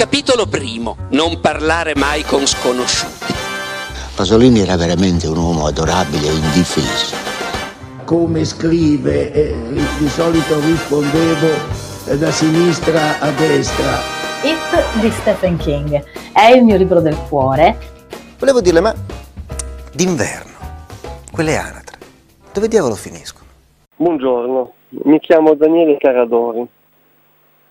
Capitolo primo. Non parlare mai con sconosciuti. Pasolini era veramente un uomo adorabile e indifeso. Come scrive, eh, di solito rispondevo eh, da sinistra a destra. It di Stephen King è il mio libro del cuore. Volevo dirle, ma d'inverno, quelle anatre, dove diavolo finiscono? Buongiorno, mi chiamo Daniele Caradori.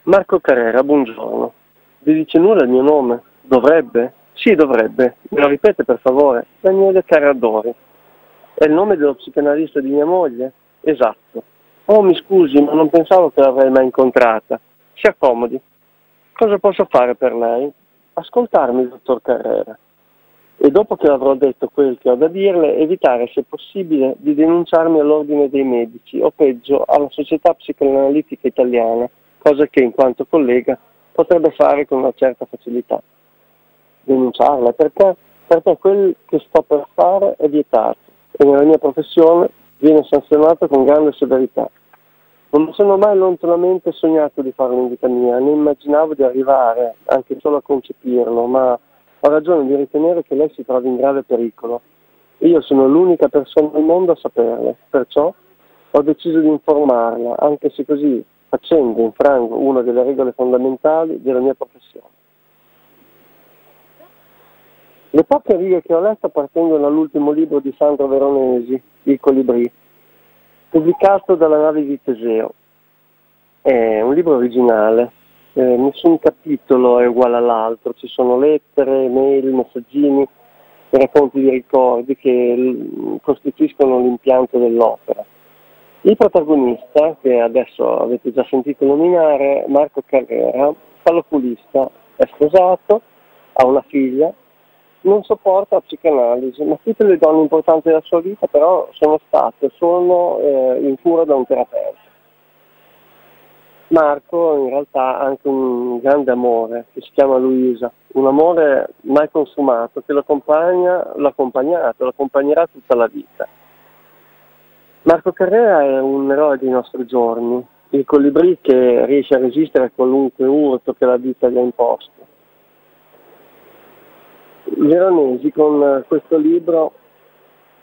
Marco Carrera, buongiorno. Vi dice nulla il mio nome? Dovrebbe? Sì, dovrebbe. Me lo ripete per favore? Daniele Caradori. È il nome dello psicanalista di mia moglie? Esatto. Oh, mi scusi, ma non pensavo che l'avrei mai incontrata. Si accomodi. Cosa posso fare per lei? Ascoltarmi, dottor Carrera. E dopo che avrò detto quel che ho da dirle, evitare, se possibile, di denunciarmi all'ordine dei medici o peggio alla Società Psicoanalitica Italiana, cosa che in quanto collega potrebbe fare con una certa facilità. Denunciarla perché? Perché quel che sto per fare è vietato e nella mia professione viene sanzionato con grande severità. Non mi sono mai lontanamente sognato di farlo in vita mia, né immaginavo di arrivare anche solo a concepirlo, ma ho ragione di ritenere che lei si trovi in grave pericolo. Io sono l'unica persona al mondo a saperlo, perciò ho deciso di informarla, anche se così facendo infrango una delle regole fondamentali della mia professione. Le poche righe che ho letto appartengono all'ultimo libro di Sandro Veronesi, Il Colibrì, pubblicato dalla nave di Teseo. È un libro originale, eh, nessun capitolo è uguale all'altro, ci sono lettere, mail, messaggini, racconti di ricordi che costituiscono l'impianto dell'opera. Il protagonista, che adesso avete già sentito nominare, Marco Carrera, fa l'oculista, è sposato, ha una figlia, non sopporta la psicanalisi, ma tutte le donne importanti della sua vita però sono state, sono eh, in cura da un terapeuta. Marco in realtà ha anche un grande amore che si chiama Luisa, un amore mai consumato che lo accompagna, l'ha accompagnato, lo accompagnerà tutta la vita. Marco Carrera è un eroe dei nostri giorni, il colibrì che riesce a resistere a qualunque urto che la vita gli ha imposto. Veronesi con questo libro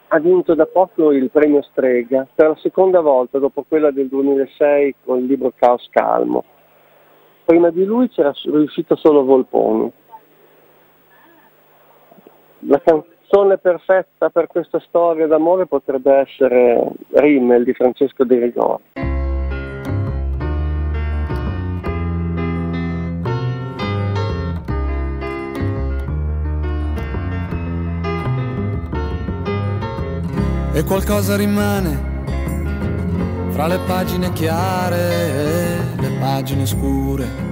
ha vinto da poco il premio Strega per la seconda volta dopo quella del 2006 con il libro Caos Calmo. Prima di lui c'era riuscito solo Volponi. La canzone perfetta per questa storia d'amore potrebbe essere Rimmel di Francesco De Rigori. E qualcosa rimane fra le pagine chiare e le pagine scure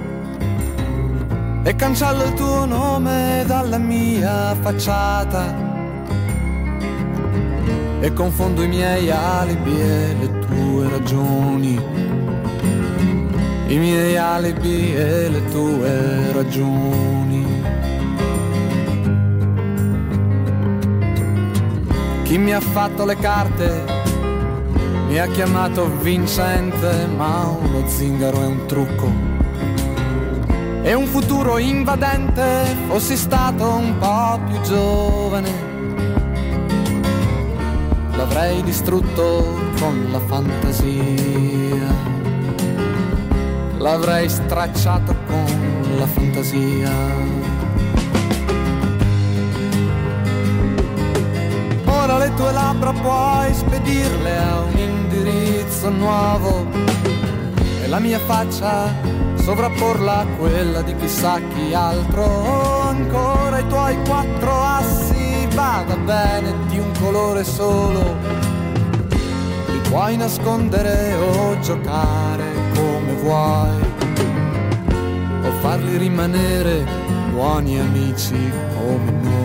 e cancello il tuo nome dalla mia facciata. E confondo i miei alibi e le tue ragioni. I miei alibi e le tue ragioni. Chi mi ha fatto le carte? Mi ha chiamato vincente ma uno zingaro è un trucco e un futuro invadente fossi stato un po' più giovane. L'avrei distrutto con la fantasia. L'avrei stracciato con la fantasia. Ora le tue labbra puoi spedirle a un indirizzo nuovo e la mia faccia sovrapporla a quella di chissà chi altro. Ancora i tuoi quattro assi, vada bene di un colore solo. Li puoi nascondere o giocare come vuoi, o farli rimanere buoni amici come noi.